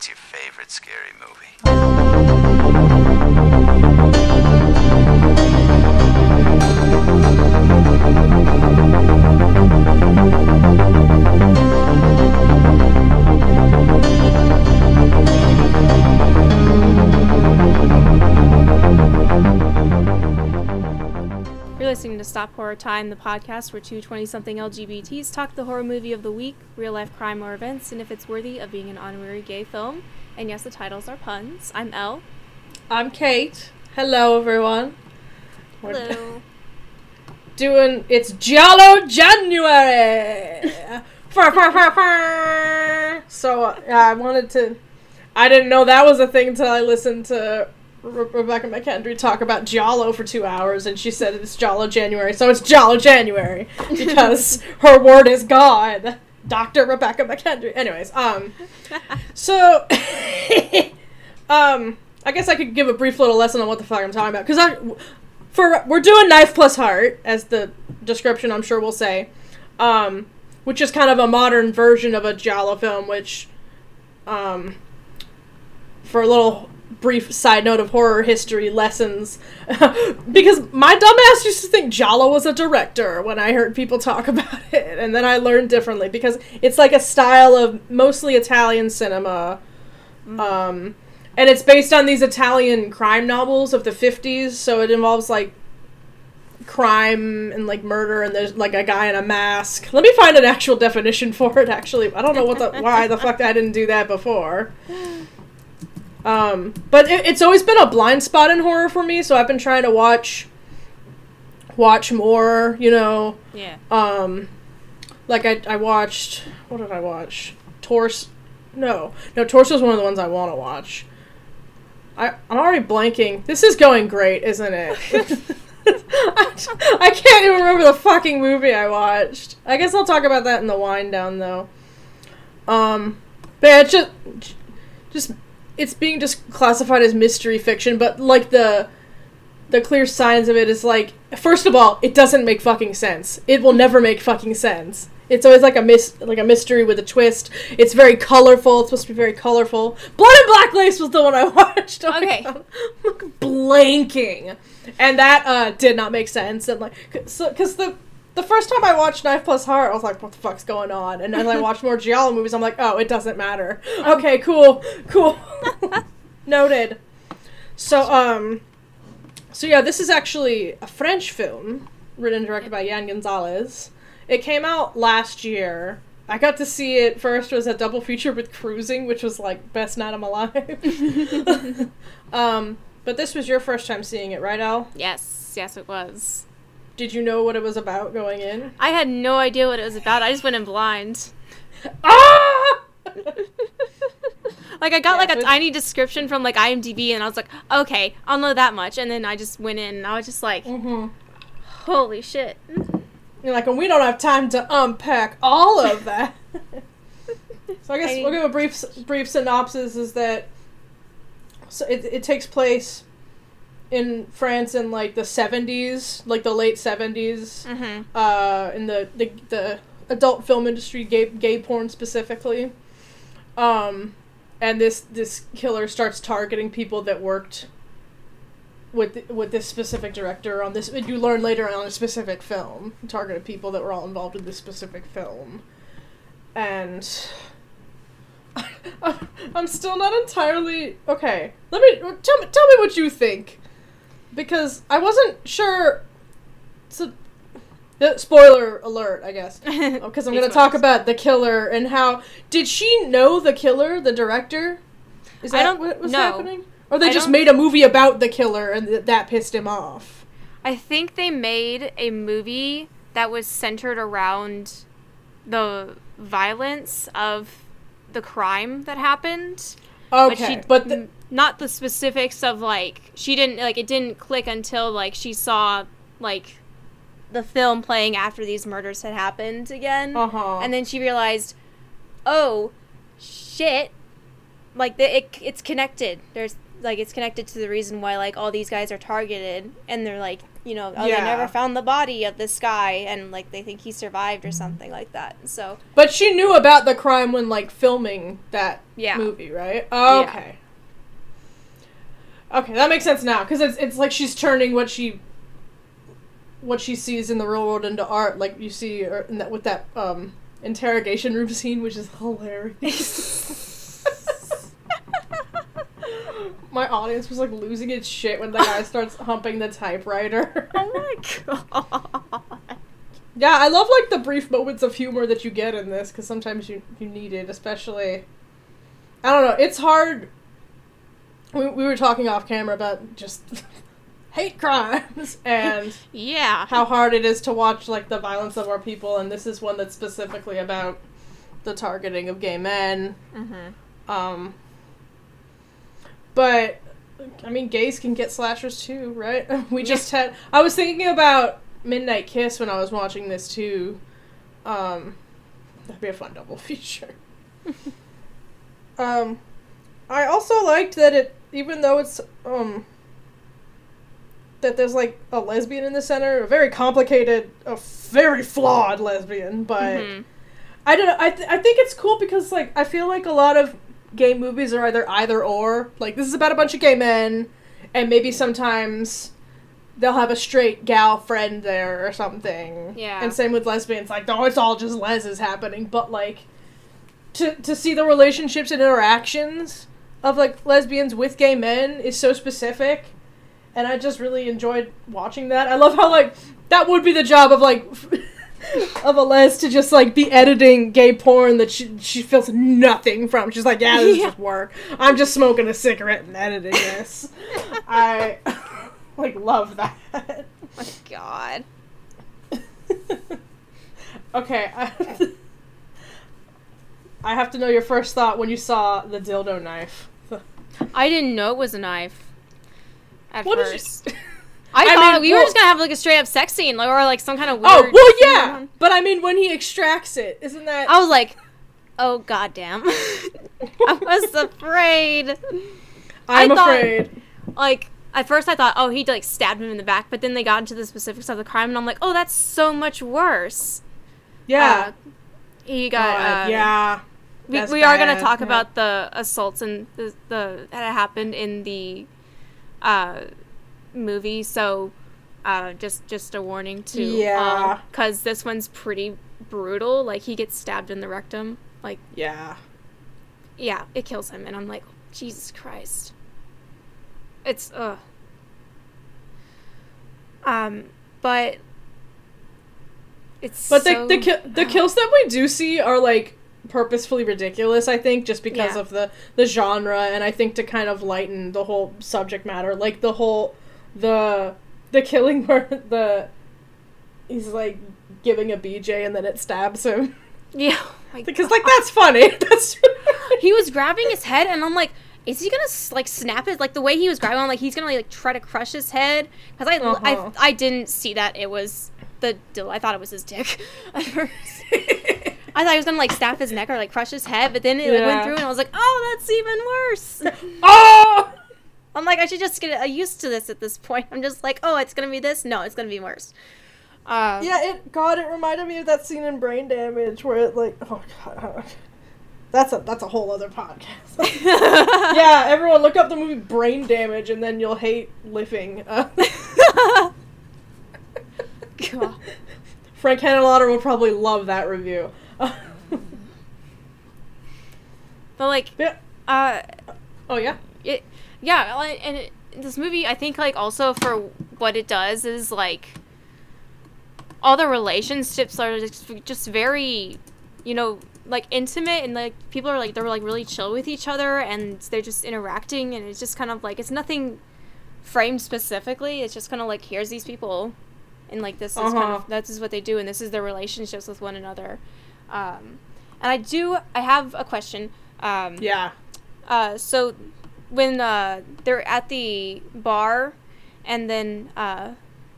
What's your favorite scary movie? Stop Horror Time, the podcast where two 20 something LGBTs talk the horror movie of the week, real life crime or events, and if it's worthy of being an honorary gay film. And yes, the titles are puns. I'm Elle. I'm Kate. Hello, everyone. We're Hello. doing it's Giallo January. Fur, fur, fur, fur. So uh, I wanted to. I didn't know that was a thing until I listened to Re- Rebekah McKendry talk about Giallo for two hours, and she said it's Giallo January, so it's Giallo January because her word is God. Dr. Rebekah McKendry. Anyways, um, so, um, I guess I could give a brief little lesson on what the fuck I'm talking about because I, for we're doing knife plus heart as the description I'm sure will say, um, which is kind of a modern version of a Giallo film, which, um, for a little brief side note of horror history lessons, because my dumbass used to think Giallo was a director when I heard people talk about it, and then I learned differently because it's like a style of mostly Italian cinema. Um, and it's based on these Italian crime novels of the 50s, so it involves like crime and like murder and there's like a guy in a mask. Let me find an actual definition for it actually. I don't know what the why the fuck I didn't do that before. Um, but it, it's always been a blind spot in horror for me, so I've been trying to watch watch more, you know. Yeah. Um, like I, I watched. What did I watch? Torse. No, no. Torso is one of the ones I want to watch. I, I'm already blanking. This is going great, isn't it? I, I can't even remember the fucking movie I watched. I guess I'll talk about that in the wind down though. Um, but yeah, it's just, just it's being just classified as mystery fiction, but like the the clear signs of it is like first of all, it doesn't make fucking sense. It will never make fucking sense. It's always like a mis- like a mystery with a twist. It's very colorful. It's supposed to be very colorful. Blood and Black Lace was the one I watched. Oh Okay. I'm blanking, and that uh, did not make sense. And like, so because the the first time I watched Knife Plus Heart, I was like, "What the fuck's going on?" And as I watched more Giallo movies, I'm like, "Oh, it doesn't matter." Okay, cool, cool, noted. So, um, so yeah, this is actually a French film written and directed by Yann Gonzalez. It came out last year. I got to see it first was a double feature with Cruising, which was like best night of my life. um, but this was your first time seeing it, right, Al? Yes. Yes, it was. Did you know what it was about going in? I had no idea what it was about. I just went in blind. Ah! Like I got Yeah, like a tiny description from like IMDb, and I was like, okay, I'll know that much. And then I just went in, and I was just like, hmm holy shit. You're like, and we don't have time to unpack all of that. so I guess I- we'll give a brief brief synopsis. Is that so? It it takes place in France in like the seventies, like the late seventies. Mm-hmm. uh, in the, the the adult film industry, gay gay porn specifically. Um, and this this killer starts targeting people that worked with with this specific director on this. You learn later on a specific film. Targeted people that were all involved in this specific film, and. I'm still not entirely okay. Let me tell me tell me what you think, because I wasn't sure. So uh, spoiler alert, I guess. Because I'm going to talk about the killer and how. Did she know the killer, the director? Is that what was know. happening? Or they I just made a movie about the killer and th- that pissed him off? I think they made a movie that was centered around the violence of the crime that happened. Okay. But, the, m- not the specifics of like she didn't like it didn't click until like she saw like the film playing after these murders had happened again. uh-huh. And then she realized, "Oh, shit. Like the, it it's connected. There's like it's connected to the reason why like all these guys are targeted and they're like you know oh Yeah. they never found the body of this guy and like they think he survived or something like that so But she knew about the crime when like filming that Yeah. movie, right? Oh, okay. Okay, that makes sense now because it's it's like she's turning what she what she sees in the real world into art, like you see in that with that um interrogation room scene, which is hilarious. My audience was like losing its shit when the guy starts humping the typewriter. oh my god Yeah, I love like the brief moments of humor that you get in this because sometimes you you need it, especially. I don't know. It's hard. We we were talking off camera about just hate crimes and yeah how hard it is to watch like the violence of our people, and this is one that's specifically about the targeting of gay men. mm-hmm. Um. But I mean, gays can get slashers too, right? We just had. I was thinking about Midnight Kiss when I was watching this too. Um, that'd be a fun double feature. um, I also liked that it, even though it's um, that there's like a lesbian in the center, a very complicated, a very flawed lesbian, but. Mhm. I don't know. I, th- I think it's cool because like I feel like a lot of gay movies are either either or. Like this is about a bunch of gay men, and maybe sometimes they'll have a straight gal friend there or something. Yeah. And same with lesbians. Like no, it's all just les is happening. But like to to see the relationships and interactions of like lesbians with gay men is so specific. And I just really enjoyed watching that. I love how like that would be the job of like of a les to just like be editing gay porn that she she feels nothing from. She's like, yeah, this is Yeah. just work. I'm just smoking a cigarette and editing this. I like love that. oh my god okay, I, I have to know your first thought when you saw the dildo knife. i didn't know it was a knife at What you- first I, I thought mean, we were just gonna have like a straight up sex scene, like, or like some kind of weird. Oh well, yeah, but I mean when he extracts it, isn't that? I was like, oh goddamn, I was afraid. I I'm thought- afraid. Like at first, I thought, oh, he like stabbed him in the back, but then they got into the specifics of the crime, and I'm like, oh, that's so much worse. Yeah. Uh, he got. God, uh, yeah. We, we are going to talk yeah. about the assaults and the, the that happened in the uh, movie. So, uh, just just a warning to Yeah. because this one's pretty brutal. Like he gets stabbed in the rectum. Like Yeah. yeah, it kills him, and I'm like, Jesus Christ. It's ugh. Um, but it's But the so- the ki- the kills that we do see are like purposefully ridiculous. I think just because Yeah. of the the genre, and I think to kind of lighten the whole subject matter, like the whole the the killing where the he's like giving a BJ and then it stabs him yeah, oh because like that's funny. That's he was grabbing his head, and I'm like, is he gonna like snap it? Like the way he was grabbing, I'm like he's gonna like try to crush his head because I, Uh-huh. I I didn't see that it was the. I thought it was his dick at first. I thought he was gonna like snap his neck or like crush his head, but then it like, Yeah. went through, and I was like, oh, that's even worse. oh. I'm like, I should just get uh, used to this at this point. I'm just like, oh, it's gonna be this. No, it's gonna be worse. Uh, Yeah, it God, it reminded me of that scene in Brain Damage where it like oh god. That's a that's a whole other podcast. yeah, everyone look up the movie Brain Damage and then you'll hate living. Uh, God. Frank Henenlotter will probably love that review. But like, Yeah. uh, oh yeah. it, yeah, and it, this movie, I think, like, also for what it does is like, all the relationships are just, just very, you know, like intimate and like people are like they're like really chill with each other and they're just interacting and it's just kind of like it's nothing framed specifically. It's just kind of like here's these people, and like this is kind Uh-huh. of this is what they do and this is their relationships with one another. Um, and I do I have a question. Um, Yeah. uh, so when uh, they're at the bar, and then uh,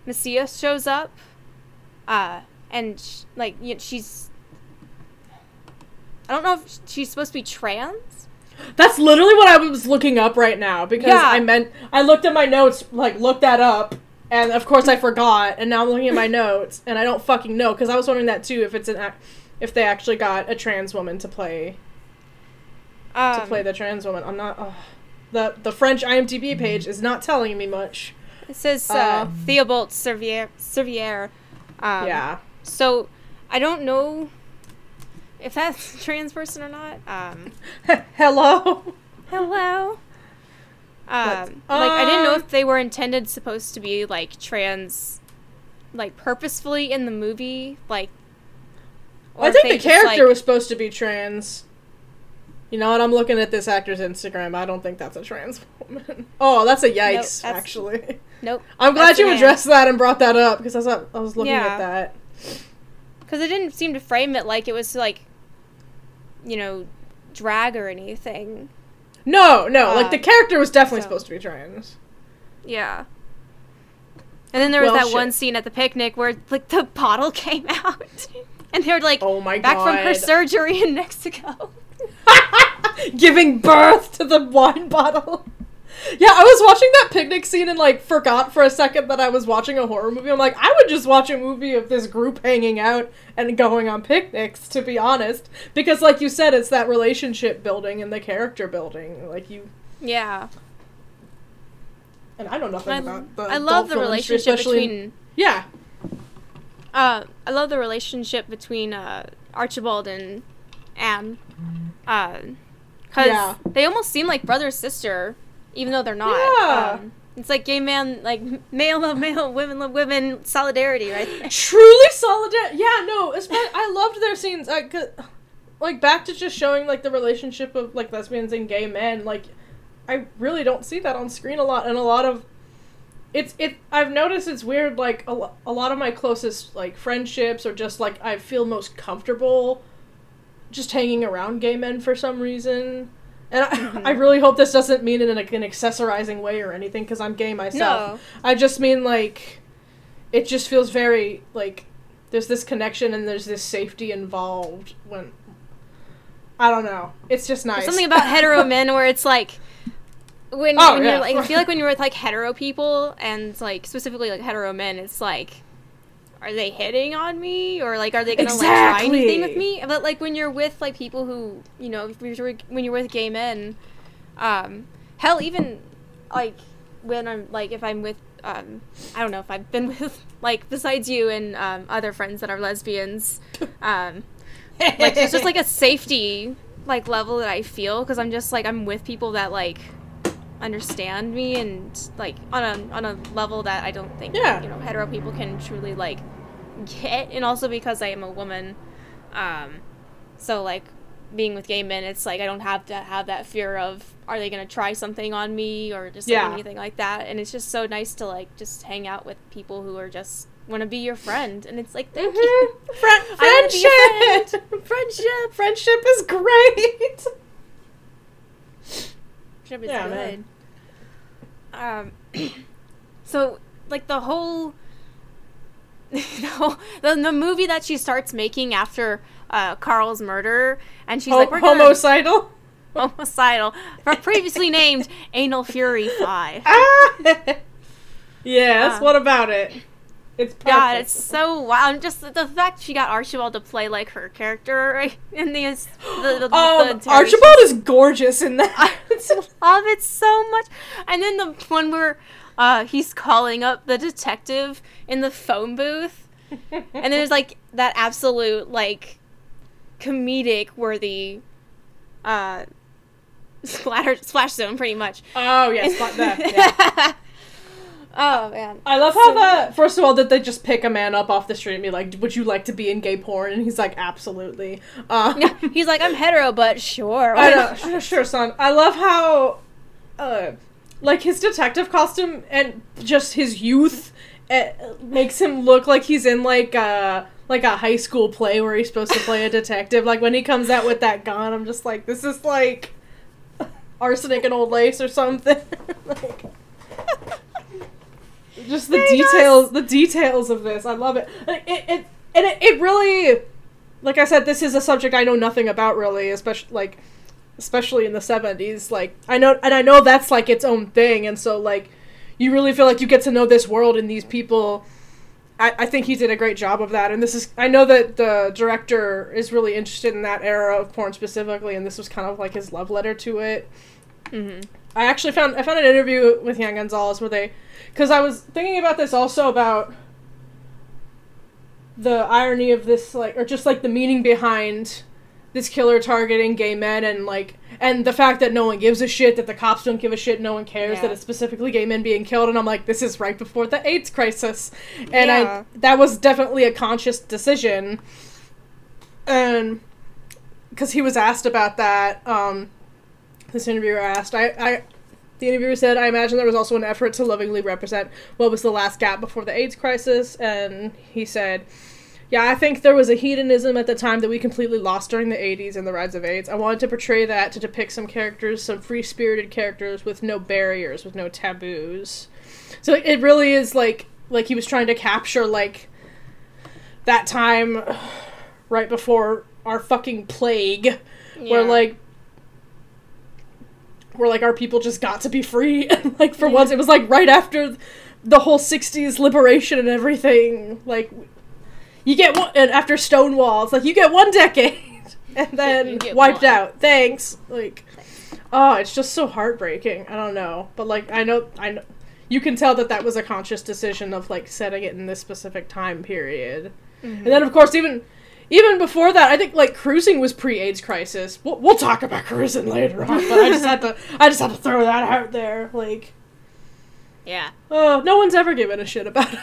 Messia shows up, uh, and sh- like you know, she's, I don't know if she's supposed to be trans. That's literally what I was looking up right now because Yeah. I meant I looked at my notes, like looked that up, and of course I forgot, and now I'm looking at my notes and I don't fucking know because I was wondering that too if it's an ac- if they actually got a trans woman to play Um, to play the trans woman. I'm not. Oh. The the French IMDb page is not telling me much. It says uh, Uh, Theobald Servier. Servier. Um, yeah. So I don't know if that's a trans person or not. Um, Hello. hello. Um, like I didn't know um, if they were intended supposed to be like trans, like purposefully in the movie, like. I think the character like- was supposed to be trans. You know what? I'm looking at this actor's Instagram. I don't think that's a trans woman. Oh, that's a yikes, that's- actually. Nope. I'm glad you man. addressed that and brought that up because I was, I was looking Yeah. at that. Because it didn't seem to frame it like it was like, you know, drag or anything. No, no, like uh, the character was definitely so- supposed to be trans. Yeah. And then there was Well, that one scene at the picnic where like the bottle came out, and they're like Oh my back from her surgery in Mexico. Giving birth to the wine bottle. Yeah, I was watching that picnic scene and like forgot for a second that I was watching a horror movie. I'm like, I would just watch a movie of this group hanging out and going on picnics, to be honest. Because like you said, it's that relationship building and the character building. Like you Yeah. and I don't know nothing I, about the I love the relationship between Yeah. Uh I love the relationship between uh Archibald and Anne. Uh cuz Yeah. they almost seem like brother sister even though they're not. Yeah. Um, it's like gay man like male love male, women love women solidarity right there. truly solidarity. yeah no i loved their scenes i like back to just showing like the relationship of like lesbians and gay men like i really don't see that on screen a lot and a lot of it's it i've noticed it's weird like a, a lot of my closest like friendships or just like i feel most comfortable just hanging around gay men for some reason and I, I mm-hmm. really hope this doesn't mean it in like an accessorizing way or anything because i'm gay myself No. I just mean like it just feels very like there's this connection and there's this safety involved when I don't know. It's just nice. There's something about hetero men where it's like when, Oh, when yeah. you're like I feel like when you're with like hetero people and like specifically like hetero men, it's like are they hitting on me or like are they gonna like try anything with me? But like when you're with like people who you know when you're with gay men, um, hell even like when I'm like if I'm with um I don't know if I've been with like besides you and um, other friends that are lesbians, um, like it's just like a safety like level that I feel because I'm just like I'm with people that like understand me and like on a on a level that I don't think Yeah. you know hetero people can truly like get and also because I am a woman um so like being with gay men it's like I don't have to have that fear of are they going to try something on me or just like, Yeah. anything like that and it's just so nice to like just hang out with people who are just want to be your friend and it's like thank you Mhm. Wanna be your friendship. friendship. Friendship is great. Friendship is Yeah, good. man. Um, so like the whole, the, whole the, the movie that she starts making after uh, Carl's murder, and she's Ho- like, we're homicidal. homicidal, for previously named Anal Fury Five. Ah! yes. Uh, what about it? It's perfect. God, it's so wild. And just the, the fact she got Archibald to play like her character right, in these the, the, the um, interrogation Archibald is gorgeous in that. I love it so much. And then the one where uh, he's calling up the detective in the phone booth, and there's like that absolute like comedic worthy uh, splatter splash zone, pretty much. oh yes, but that. Yeah. oh man. I love how the first of all that they just pick a man up off the street and be like, "Would you like to be in gay porn?" And he's like, "Absolutely." Uh, Yeah, he's like, I'm hetero, but sure. I know, sure, sure, son. I love how, uh, like his detective costume and just his youth uh, makes him look like he's in like a like a high school play where he's supposed to play a detective. Like when he comes out with that gun, I'm just like, this is like arsenic and old lace or something. like, just the nice. details, the details of this. I love it. It, it, it and it, it really, like I said, this is a subject I know nothing about really, especially like especially in the 70s like i know and i know that's like its own thing and so like you really feel like you get to know this world and these people I, I think he did a great job of that and this is i know that the director is really interested in that era of porn specifically and this was kind of like his love letter to it Mm-hmm. I actually found I found an interview with Yann Gonzalez where they, because I was thinking about this also about the irony of this like or just like the meaning behind this killer targeting gay men and like and the fact that no one gives a shit that the cops don't give a shit no one cares that it's specifically gay men being killed and I'm like this is right before the AIDS crisis. And Yeah. I that was definitely a conscious decision. And because he was asked about that um this interviewer asked I, I the interviewer said i imagine there was also an effort to lovingly represent what was the last gap before the aids crisis and he said yeah i think there was a hedonism at the time that we completely lost during the 80s and the rise of aids. I wanted to portray that to depict some characters some free-spirited characters with no barriers with no taboos. So it really is like like he was trying to capture like that time right before our fucking plague where like where like our people just got to be free. And like for once it was like right after the whole 60s liberation and everything. Like you get one and after stonewall it's like you get one decade and then wiped one. out. Thanks. Like oh it's just so heartbreaking. I don't know. But like i know i know you can tell that that was a conscious decision of like setting it in this specific time period. And mm-hmm. then of course even even before that i think like cruising was pre-aids crisis we'll, we'll talk about cruising later on but i just had to i just had to throw that out there like yeah. oh no one's ever given a shit about it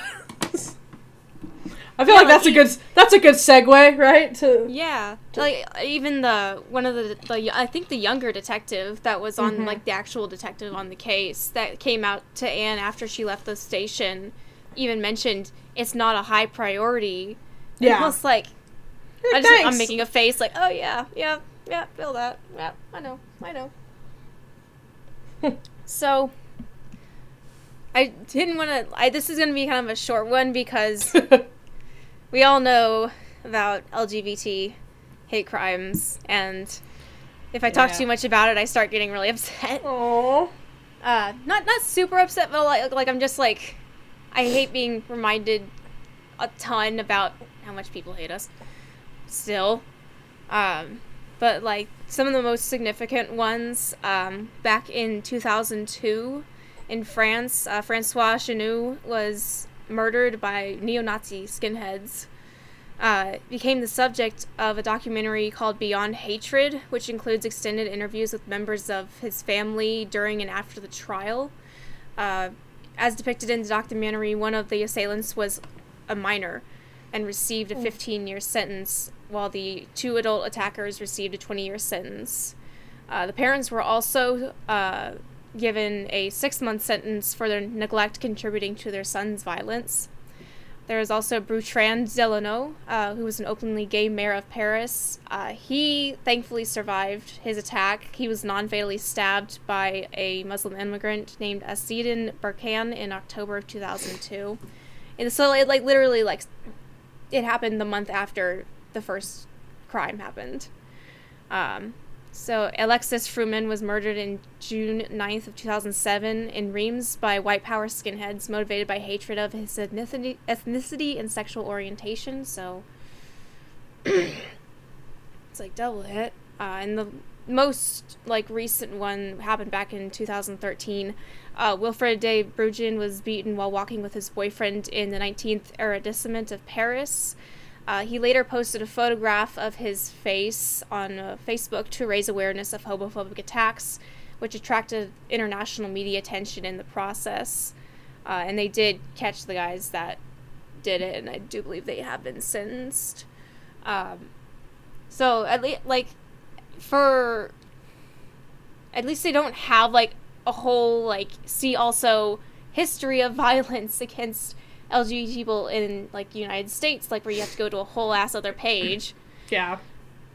i feel Yeah, like that's like, a good that's a good segue right to Yeah, like even the one of the, the I think the younger detective that was on Mhm. like the actual detective on the case that came out to Anne after she left the station, even mentioned it's not a high priority. Yeah. Was like, I just, I'm making a face like, oh yeah, yeah, yeah, feel that, yeah, I know, I know. so, I didn't want to. I this is gonna be kind of a short one because we all know about LGBT hate crimes, and if I talk Yeah. too much about it, I start getting really upset. Aw. Uh, not not super upset, but like like I'm just like, I hate being reminded a ton about how much people hate us. Still, um, but like some of the most significant ones, um, back in 2002, in France, uh, Francois Chenu was murdered by neo-Nazi skinheads. Uh, became the subject of a documentary called Beyond Hatred, which includes extended interviews with members of his family during and after the trial. Uh, as depicted in the documentary, one of the assailants was a minor and received a 15 year sentence, while the two adult attackers received a 20 year sentence. Uh, the parents were also uh, given a six month sentence for their neglect contributing to their son's violence. There is also Bertrand Delanoë, uh, who was an openly gay mayor of Paris. Uh, he thankfully survived his attack. He was non fatally stabbed by a Muslim immigrant named Azedine Berkane in October of 2002. And so, it, like, literally, like, it happened the month after the first crime happened. Um, so Alexis Fruman was murdered in June 9th of 2007 in Reims by white power skinheads motivated by hatred of his ethnicity, ethnicity and sexual orientation. So it's like double hit. Uh, and the most like recent one happened back in 2013. Uh, Wilfred de Bruijn was beaten while walking with his boyfriend in the 19th arrondissement of Paris. Uh, he later posted a photograph of his face on uh, Facebook to raise awareness of homophobic attacks, which attracted international media attention in the process. Uh, and they did catch the guys that did it, and I do believe they have been sentenced. Um, so at least, like, for at least they don't have like a whole like see also history of violence against LGBT people in like United States, like where you have to go to a whole ass other page yeah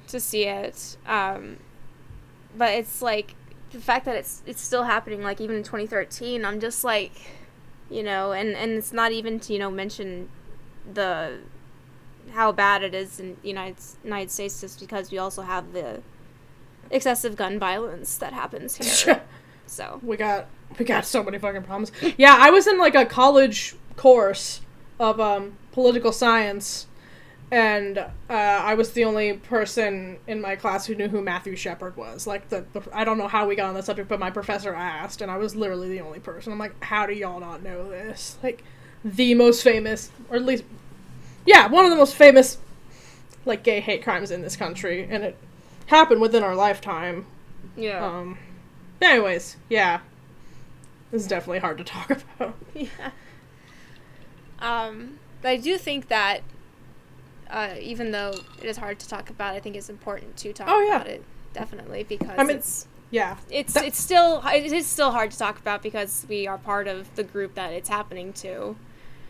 to see it. Um, but it's like the fact that it's it's still happening, like even in 2013. I'm just like, you know, and and it's not even to you know mention the how bad it is in United United States, just because we also have the excessive gun violence that happens here. so we got we got so many fucking problems. Yeah, I was in like a college course of um, political science, and uh, I was the only person in my class who knew who Matthew Shepard was. Like the, the I don't know how we got on the subject, but my professor asked, and I was literally the only person. I'm like, how do y'all not know this? Like the most famous, or at least, yeah, one of the most famous like gay hate crimes in this country, and it happened within our lifetime. yeah, Um. Anyways, yeah, this is definitely hard to talk about. yeah. Um, but I do think that uh, even though it is hard to talk about, I think it's important to talk Oh, yeah. about it definitely because I mean, it's Yeah, it's it's still it is still hard to talk about because we are part of the group that it's happening to.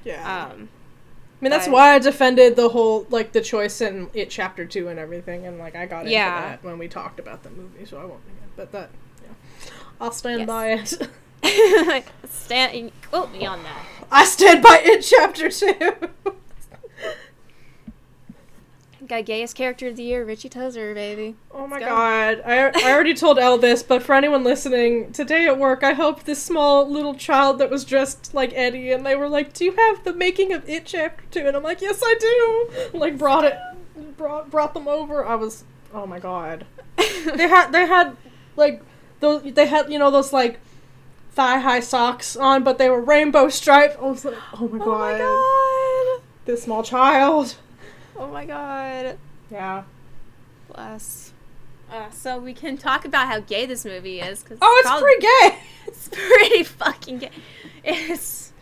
yeah. Um, I mean, that's why I defended the whole like the choice in it chapter two and everything, and like I got Yeah. into that when we talked about the movie, so I won't. But that, yeah, I'll stand Yes. by it. stand quote me on that. I stand by it. Chapter two. Got gayest character of the year, Richie Tozier, baby. Oh my go. god. I, I already told Elle this, but for anyone listening, today at work, I hope this small little child that was dressed like Eddie, and they were like, Do you have the making of It Chapter 2? And I'm like, Yes, I do. Like, brought it, brought, brought them over. I was, oh my god. They had, they had, like, those, they had, you know, those, like, thigh high socks on, but they were rainbow striped. I was like, Oh my god. Oh my god. This small child. Oh my god. Yeah. Bless. Uh, so we can talk about how gay this movie is. Cause Oh, it's pretty gay. It's pretty fucking gay. It's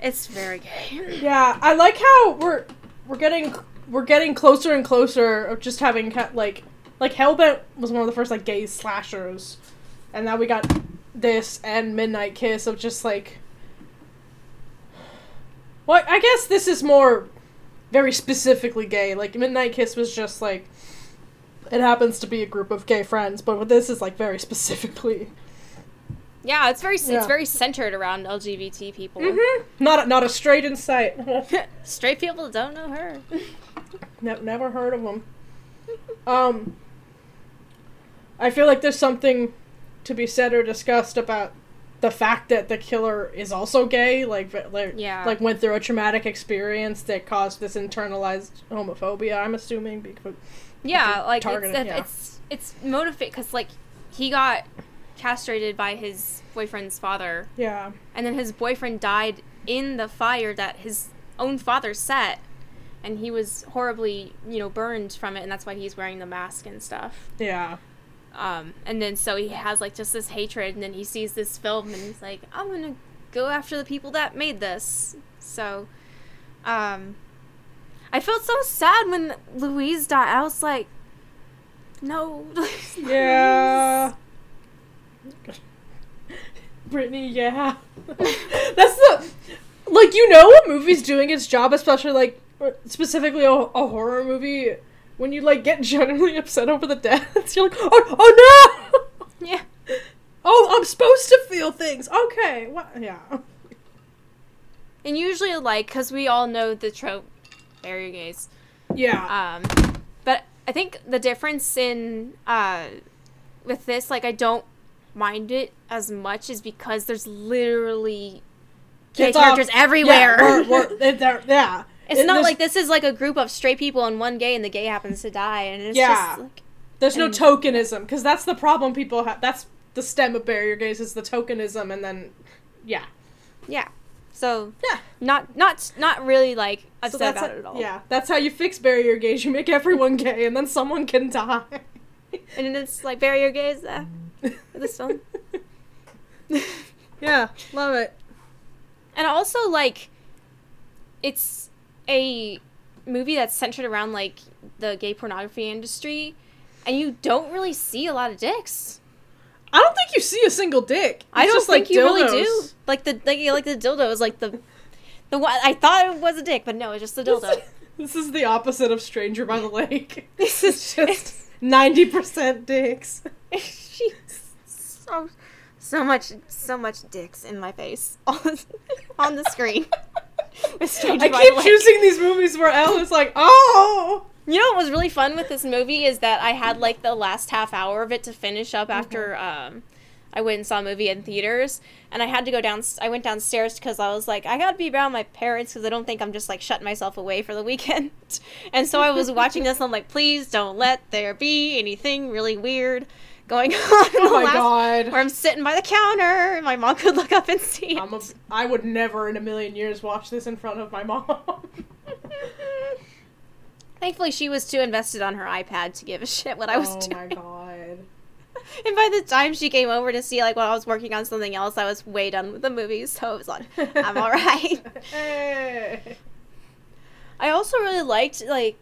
it's very gay. Yeah, I like how we're we're getting we're getting closer and closer of just having like like Hellbent was one of the first like gay slashers, and now we got this and Midnight Kiss of just like. Well, I guess this is more very specifically gay. Like Midnight Kiss was just like it happens to be a group of gay friends, but this is like very specifically. Yeah, it's very Yeah. it's very centered around LGBT people. Mm-hmm. Not a, not a straight in sight. Straight people don't know her. Ne- never heard of them. Um, I feel like there's something to be said or discussed about the fact that the killer is also gay, like like, Yeah. like went through a traumatic experience that caused this internalized homophobia. I'm assuming because Yeah, like targeted, it's yeah. it's it's motivate because like he got castrated by his boyfriend's father, yeah, and then his boyfriend died in the fire that his own father set, and he was horribly you know burned from it, and that's why he's wearing the mask and stuff. yeah, Um, and then so he has like just this hatred, and then he sees this film, and he's like, I'm gonna go after the people that made this. So, um, I felt so sad when Louise died. I was like, no. yeah. Brittany, yeah. That's the like you know a movie's doing its job, especially like specifically a, a horror movie. When you like get genuinely upset over the deaths, you're like, oh, oh no, yeah. oh, I'm supposed to feel things. Okay, what? Yeah, And usually, like, because we all know the trope, bury your gays. yeah, Um, but I think the difference in uh, with this, like, I don't mind it as much, is because there's literally gay characters everywhere. Yeah, we're- we're- yeah. It's not like this is like a group of straight people and one gay, and the gay happens to die, and it's Yeah. just like, There's no tokenism because that's the problem people have. That's the stem of bury your gays is the tokenism, and then yeah, yeah. So yeah. not not not really like upset that's about how- it at all. Yeah, that's how you fix bury your gays. You make everyone gay, and then someone can die. And then it's like bury your gays uh, with this film. yeah, love it. And also, like, it's a movie that's centered around, like, the gay pornography industry, and you don't really see a lot of dicks. I don't think you see a single dick. I don't just, think like, you really do. Like, the, like, like the dildo is, like, the, the one, I thought it was a dick, but no, it's just a dildo. This is the opposite of Stranger by the Lake. This is just ninety percent dicks. She's so, so much, so much dicks in my face on, on the screen. I keep Lake. choosing these movies where Elle is like, "Oh, You know what was really fun with this movie is that I had like the last half hour of it to finish up after um, I went and saw a movie in theaters, and I had to go down. I went downstairs because I was like, I gotta be around my parents because I don't think I'm just like shutting myself away for the weekend. and so I was watching this, and I'm like, please don't let there be anything really weird going on. Oh my last- god. Where I'm sitting by the counter, my mom could look up and see. I'm a, I would never in a million years watch this in front of my mom. Thankfully, she was too invested on her iPad to give a shit what I was oh doing. Oh my god. And by the time she came over to see, like, while I was working on something else, I was way done with the movie, so it was like, I'm alright. Hey. I also really liked, like,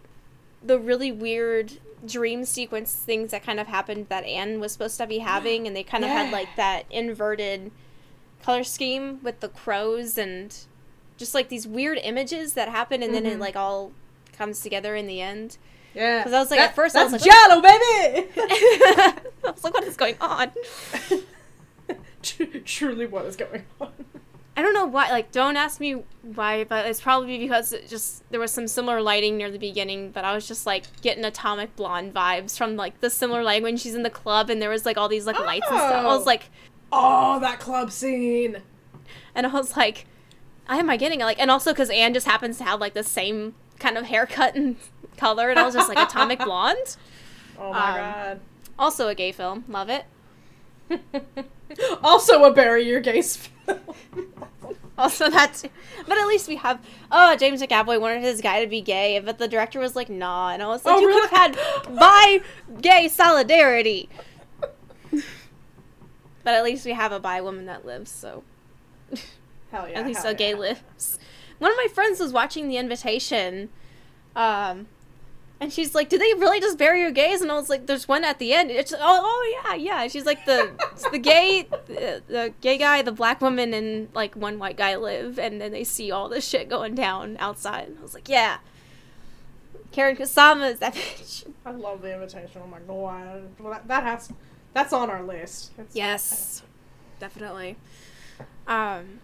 the really weird dream sequence things that kind of happened that Anne was supposed to be having, and they kind of had, like, that inverted color scheme with the crows and just, like, these weird images that happen, and then it, Mhm. like, all comes together in the end. Yeah. 'Cause I was like, at first I that's was like, Giallo, baby. I was like, what is going on? Truly, what is going on? I don't know why. Like, don't ask me why, but it's probably because it just there was some similar lighting near the beginning. But I was just like getting Atomic Blonde vibes from like the similar lighting when she's in the club and there was like all these like lights and stuff. I was Oh. like, Oh, that club scene. and I was like, why am I getting it? Like, and also because Anne just happens to have like the same kind of haircut and color, and I was just like Atomic Blonde. Oh my Um, Also a gay film, love it. also, a bury your gays film. Also that, but at least we have. Oh, James McAvoy wanted his guy to be gay, but the director was like, "Nah," and I was like, Oh, "You really? could have had bi gay solidarity." but at least we have a bi woman that lives, so Hell yeah. at least a gay yeah. lives. One of my friends was watching The Invitation, um, and she's like, "Did they really just bury your gays?" And I was like, "There's one at the end." It's oh, oh yeah, yeah. She's like the the gay, the, the gay guy, the black woman, and like one white guy live, and then they see all this shit going down outside. And I was like, "Yeah." Karyn Kusama is that bitch. I love the invitation. Oh my god. Well, that, that has. That's on our list. It's- Yes, definitely. Um,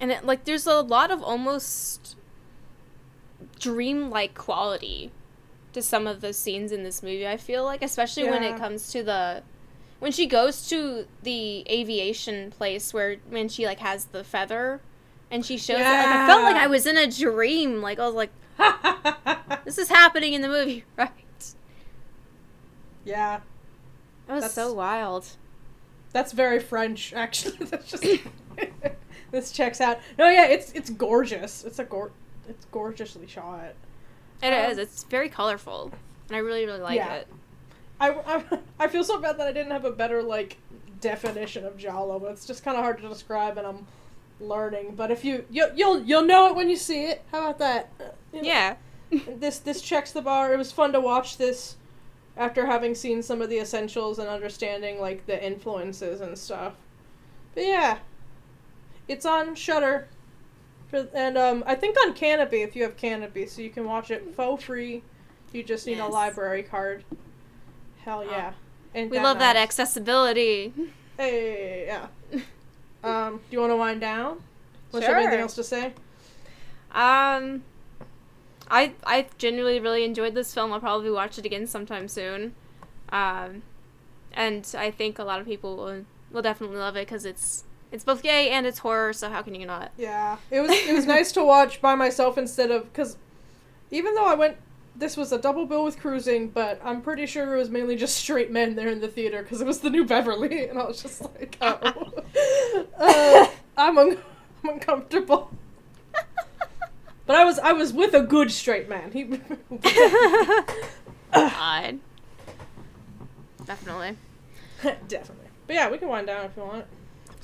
and it, like, there's a lot of almost dreamlike quality to some of the scenes in this movie. I feel like, especially when it comes to the when she goes to the aviation place where when she like has the feather and she shows it. Like, I felt like I was in a dream. Like I was like, this is happening in the movie, right? yeah. It was That's- so wild. That's very French, actually. That's just this checks out. No, yeah, it's it's gorgeous. It's a gor- it's gorgeously shot. It Um, is. It's very colorful, and I really, really like Yeah. it. I, I, I feel so bad that I didn't have a better like definition of giallo, but it's just kind of hard to describe, and I'm learning. But if you you you'll you'll know it when you see it. How about that? Uh, you know, Yeah. This this checks the bar. It was fun to watch this after having seen some of the essentials and understanding like the influences and stuff. But yeah, it's on Shudder, for, and um I think on Kanopy if you have Kanopy, so you can watch it for free. You just need a library card. Hell yeah. Ain't we love that accessibility. Hey, yeah. um, do you want to wind down? Unless you have anything else to say? Um, I I genuinely really enjoyed this film. I'll probably watch it again sometime soon. Um, and I think a lot of people will will definitely love it because it's it's both gay and it's horror. So how can you not? Yeah, it was it was nice to watch by myself instead of because even though I went, this was a double bill with cruising, but I'm pretty sure it was mainly just straight men there in the theater because it was the new Beverly, and I was just like, oh, uh, I'm un- I'm uncomfortable. But I was I was with a good straight man. He God. Definitely. definitely. But yeah, we can wind down if you want.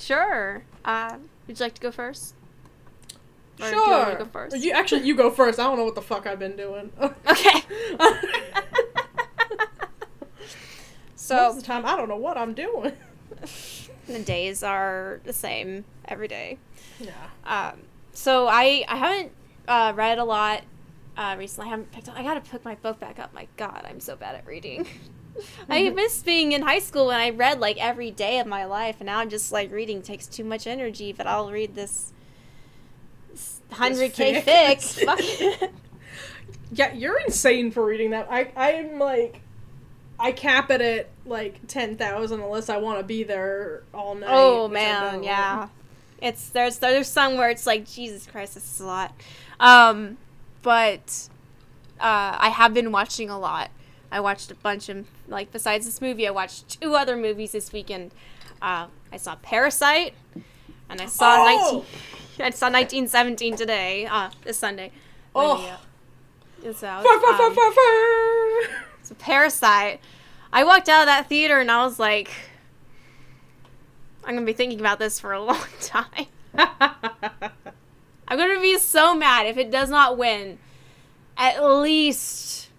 Sure. Uh, would you like to go first? Or sure. do you want to go first? You actually you go first. I don't know what the fuck I've been doing. Okay. so most of the time I don't know what I'm doing. the days are the same every day. Yeah. Um, so I I haven't uh, read a lot uh, recently. I haven't picked up. I gotta pick my book back up. My God, I'm so bad at reading. I miss being in high school when I read like every day of my life, and now I'm just like reading takes too much energy. But I'll read this hundred k fic. fic. Yeah, you're insane for reading that. I I'm like, I cap it at like ten thousand unless I want to be there all night. Oh man, yeah. It's there's there's some where it's like Jesus Christ, this is a lot. Um, but uh, I have been watching a lot. I watched a bunch of like besides this movie, I watched two other movies this weekend. Uh, I saw Parasite, and I saw Oh! 19. I saw 1917 today. Uh, this Sunday. Oh. uh, It's out. Um, fur. so Parasite. I walked out of that theater and I was like, I'm gonna be thinking about this for a long time. I'm gonna be so mad if it does not win. At least,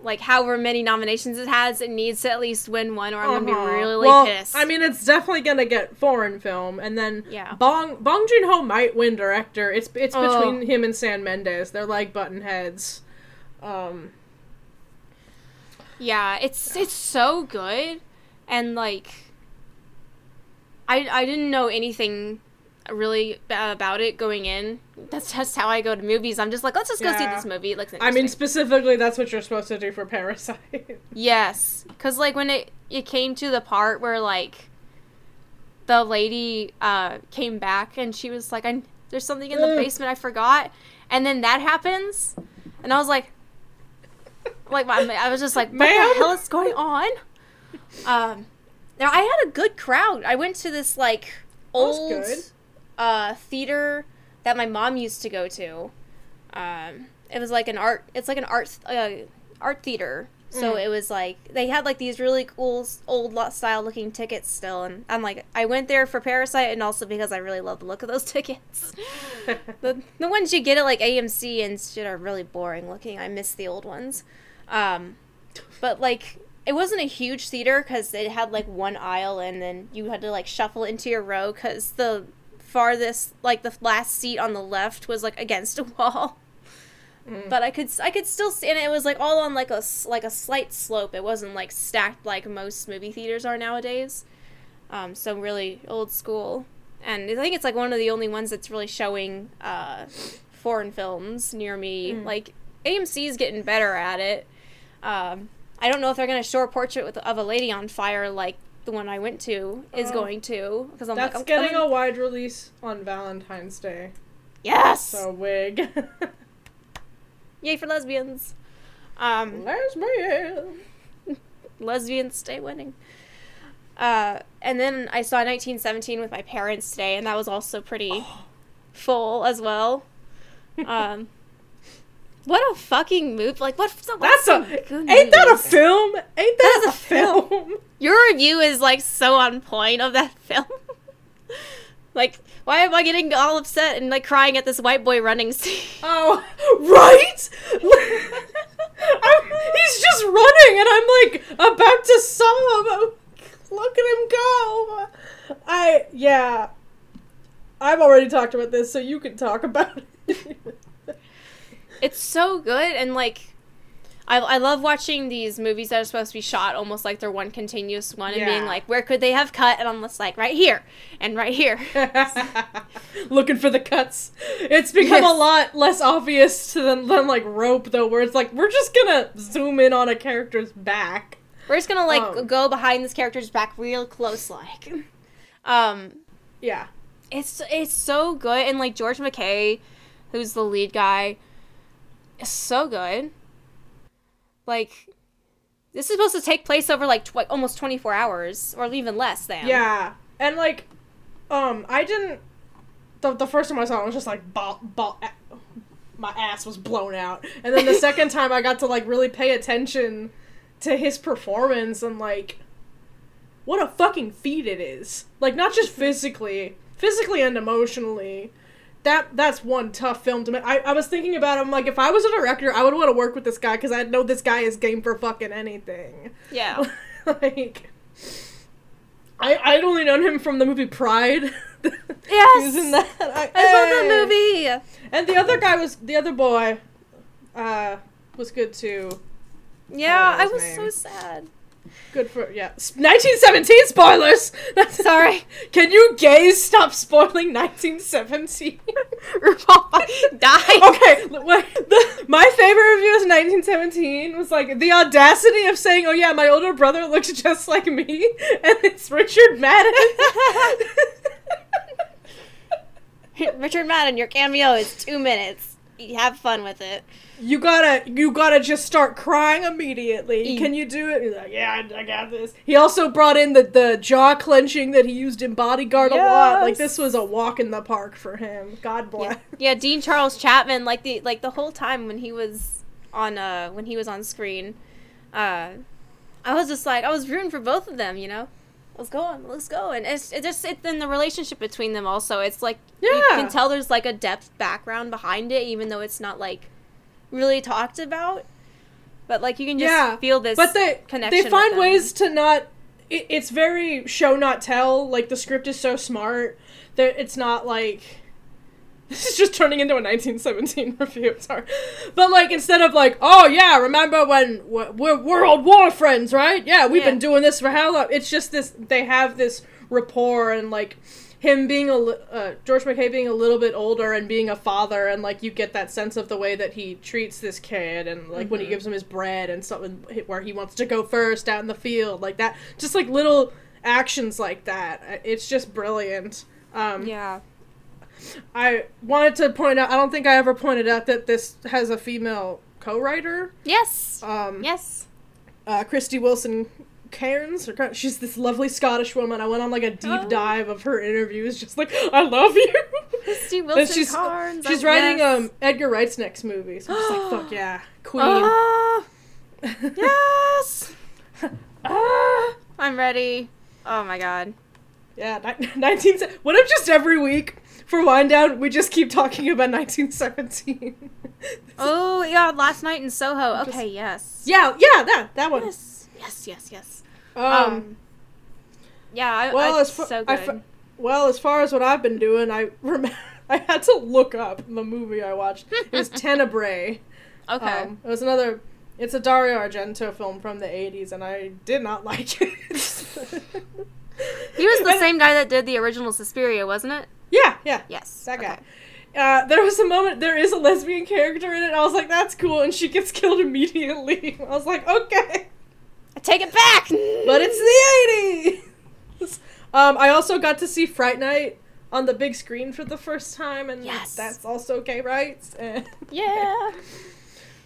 like, however many nominations it has, it needs to at least win one, or I'm gonna be Uh-huh. really well, pissed. I mean, it's definitely gonna get foreign film, and then Yeah. Bong Bong Joon Ho might win director. It's it's Oh. between him and Sam Mendes. They're like button heads. Um, Yeah, it's it's so good, and like, I I didn't know anything really ba- about it going in. That's just how I go to movies. I'm just like, let's just go see this movie. It looks I mean, specifically, that's what you're supposed to do for Parasite. yes, because like when it it came to the part where like the lady uh came back and she was like, I there's something in the basement I forgot, and then that happens, and I was like. Like my, I was just like, what Ma'am? the hell is going on? Um, now I had a good crowd. I went to this like old. Uh theater that my mom used to go to. Um, it was like an art. It's like an art uh, art theater. So Mm. it was like they had like these really cool old style looking tickets still, and I'm like I went there for Parasite and also because I really love the look of those tickets. the the ones you get at like AMC and shit are really boring looking. I miss the old ones. Um, but like it wasn't a huge theater because it had like one aisle and then you had to like shuffle into your row because the farthest like the last seat on the left was like against a wall. Mm. But I could I could still see, and it was like all on like a like a slight slope. It wasn't like stacked like most movie theaters are nowadays. Um, so really old school, and I think it's like one of the only ones that's really showing uh, foreign films near me. Mm. Like AMC is getting better at it. Um, I don't know if they're gonna show a portrait with, of a lady on fire like the one I went to is Oh. going to because I'm That's like I'm getting coming- a wide release on Valentine's Day. yes, So wig. yay for lesbians. Um, Lesbian. lesbians stay winning. Uh, and then I saw 1917 with my parents today, and that was also pretty full as well. Um, what a fucking move! Like what? what That's a. Ain't that a film? Ain't that, That a film. film? Your review is like so on point of that film. like, why am I getting all upset and like crying at this white boy running scene? Oh, right? He's just running, and I'm like about to sob. Look at him go. I yeah. I've already talked about this, so you can talk about it. It's so good and like I, I love watching these movies that are supposed to be shot almost like they're one continuous one and being like where could they have cut and i'm just like right here and right here Looking for the cuts. It's become a lot less obvious than, than like rope though, where it's like we're just gonna zoom in on a character's back. we're just gonna like Um. go behind this character's back real close like um Yeah. it's it's so good and like george mckay who's the lead guy is so good like this is supposed to take place over like tw- almost 24 hours or even less than Yeah, and like, um, I didn't. The, the first time I saw it, I was just like, ball, ball, my ass was blown out, and then the second time I got to like really pay attention to his performance and like, what a fucking feat it is. Like not just physically, physically and emotionally. That that's one tough film to make. I, I was thinking about him like if I was a director, I would want to work with this guy because I know this guy is game for fucking anything. yeah like I I'd only known him from the movie Pride. Yes! in that. I, I love that movie. And the other guy was the other boy, uh, was good too. Yeah, I was his so sad. Good for yeah. 1917 spoilers. Sorry. Can you gays stop spoiling 1917? RuPaul died. okay. The, my favorite review of 1917 was like the audacity of saying, "Oh yeah, my older brother looks just like me," and it's Richard Madden. Richard Madden, your cameo is two minutes. Have fun with it. you gotta, you gotta just start crying immediately. Can you do it? He's like, "Yeah, I, I got this." He also brought in the the jaw clenching that he used in Bodyguard a lot. Like this was a walk in the park for him. God bless. Yeah, Dean Charles Chapman, like the like the whole time when he was on uh when he was on screen, uh, I was just like I was rooting for both of them. You know, let's go on, let's go, and it's it just it's in the relationship between them also. It's like you can tell there's like a depth background behind it, even though it's not like really talked about. But like you can just Yeah, feel this. but they connection they find ways to not it, it's very show not tell like the script is so smart that it's not like this is just turning into a 1917 review sorry but like instead of like oh yeah remember when we're world war friends right yeah we've Yeah. been doing this for how long it's just this they have this rapport and like him being a uh, George McKay being a little bit older and being a father and like you get that sense of the way that he treats this kid and like when he Mhm. gives him his bread and something where he wants to go first out in the field like that just like little actions like that it's just brilliant um Yeah. I wanted to point out I don't think I ever pointed out that this has a female co-writer Yes. um yes. uh, Krysty Wilson Cairns. or- She's this lovely Scottish woman. I went on like a deep Oh. dive of her interviews, just like I love you. Krysty And Wilson she's Cairns. she's oh, writing yes. um Edgar Wright's next movie. So I'm just like fuck yeah, Queen. Ah, yes. ah, I'm ready. Oh my god. yeah, ni- nineteen. What if just every week for wind down we just keep talking about 1917? Oh yeah, last night in Soho. Just- Okay, yes. yeah, yeah, that that one. Yes. Yes, yes, yes. Um, Um, yeah, I, well, I, as far- so I well, as far as what I've been doing, I remember I had to look up the movie I watched. It was Tenebrae. okay. Um, it was another. It's a Dario Argento film from the '80s, and I did not like it. he was the And- same guy that did the original Suspiria, wasn't it? Yeah, yeah, Yes. that guy. okay. Uh, there was a moment. There is a lesbian character in it. I was like, "That's cool," and she gets killed immediately. I was like, "Okay," I take it back. but it's the '80s. Um, I also got to see Fright Night on the big screen for the first time, and Yes. that's also gay rights. And yeah.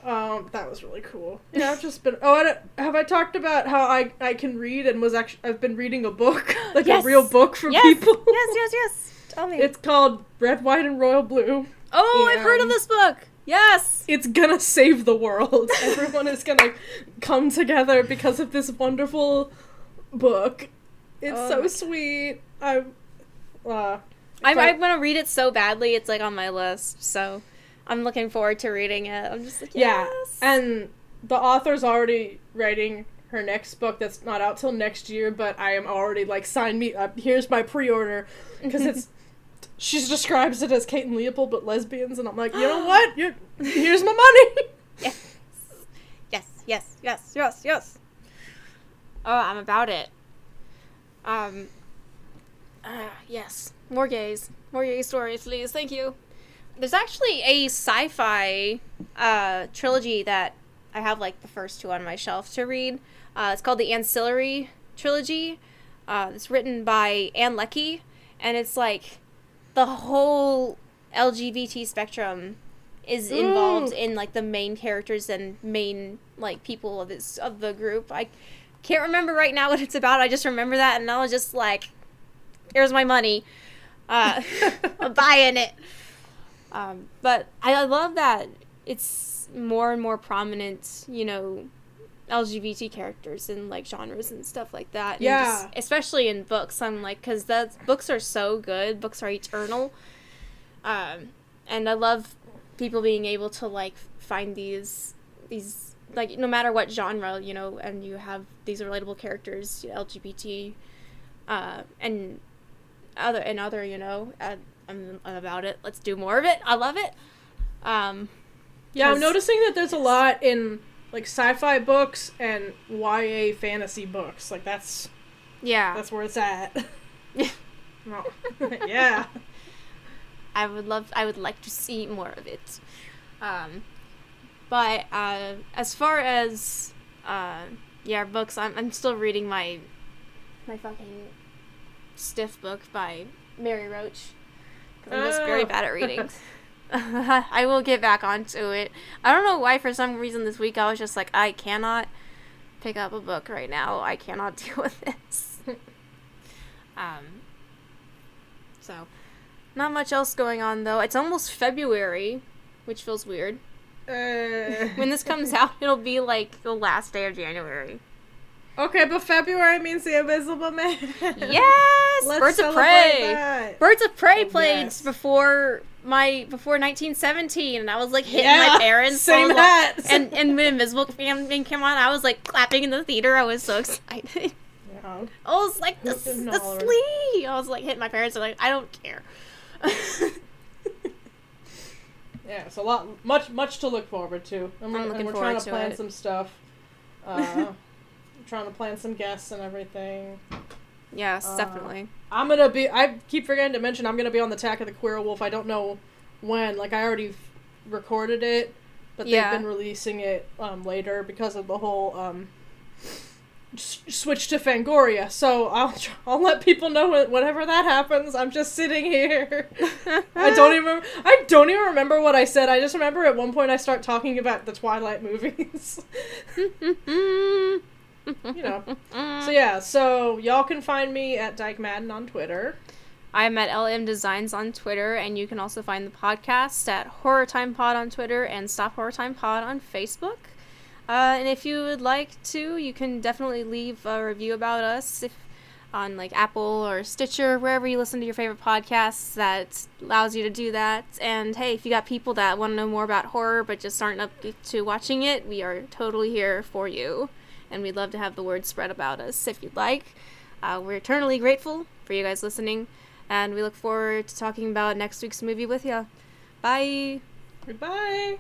Um, that was really cool. Yeah, I've just been. Oh, I have I talked about how I I can read and was actually I've been reading a book, like Yes. a real book for yes. people. yes, yes, yes. Tell me. It's called Red, White, and Royal Blue. oh, I've heard of this book. Yes. It's gonna save the world. Everyone is gonna come together because of this wonderful book. It's Oh so sweet. I. Uh, I, but- I want to read it so badly. It's like on my list. So I'm looking forward to reading it. I'm just like, Yeah, yes. and the author's already writing her next book that's not out till next year, but I am already like, sign me up. Here's my pre-order because it's. She describes it as Kate and Leopold, but lesbians, and I'm like, you know what? you here's my money. yes, yes, yes, yes, yes, yes. Oh, I'm about it. Um. Uh, yes, more gays, more gay stories, please. Thank you. There's actually a sci-fi uh, trilogy that I have like the first two on my shelf to read. Uh, it's called the Ancillary trilogy. Uh, it's written by Ann Leckie, and it's like the whole LGBT spectrum is involved Ooh. in like the main characters and main like people of this of the group. I can't remember right now what it's about. I just remember that, and I was just like, "Here's my money, uh, I'm buying it." Um, but I, I love that it's more and more prominent. You know, LGBT characters and like genres and stuff like that. and Yeah. just- especially in books. I'm like, because that books are so good. Books are eternal. Um, and I love people being able to like find these these like no matter what genre you know, and you have these relatable characters, LGBT, uh, and other and other you know. I'm, I'm about it. Let's do more of it. I love it. Um, Yeah, I'm noticing that there's a lot in like sci-fi books and YA fantasy books. Like that's Yeah. that's where it's at. Yeah. I would love I would like to see more of it. Um but uh as far as uh yeah, books, I'm I'm still reading my my fucking stiff book by Mary Roach. 'Cause I'm just very Oh. bad at reading. I will get back onto it. I don't know why for some reason this week I was just like I cannot pick up a book right now. I cannot deal with this. um so not much else going on though. It's almost February, which feels weird. Uh, When this comes out, it'll be like the last day of January. Okay, but February means the Invisible Man. Yes, Let's Birds of Prey. that. Birds of Prey played yes. before my before 1917, and I was like hitting Yeah, my parents. same I was, hat. and and when Invisible Man came on, I was like clapping in the theater. I was so excited. Yeah. I was like the, the slee. I was like hitting my parents. and like I don't care. Yeah, it's a lot, much, much to look forward to. And I'm we're, looking and we're forward trying to to plan it. some stuff. Uh, trying to plan some guests and everything. yes, Uh, definitely. I'm gonna be. I keep forgetting to mention I'm gonna be on the Attack of the Queer Wolf. I don't know when. Like I already recorded it, but Yeah. they've been releasing it um, later because of the whole um, s- switch to Fangoria. So I'll tr- I'll let people know when, whenever that happens. I'm just sitting here. I don't even. I don't even remember what I said. I just remember at one point I start talking about the Twilight movies. you know. So yeah. So y'all can find me at Dyke Madden on Twitter. I'm at LM Designs on Twitter, and you can also find the podcast at Horror Time Pod on Twitter and Stop Horror Time Pod on Facebook. Uh, and if you would like to, you can definitely leave a review about us if on like Apple or Stitcher, wherever you listen to your favorite podcasts. That allows you to do that. And hey, if you got people that want to know more about horror but just aren't up to watching it, we are totally here for you, and we'd love to have the word spread about us if you'd like. Uh, we're eternally grateful for you guys listening, and we look forward to talking about next week's movie with you. Bye. Goodbye.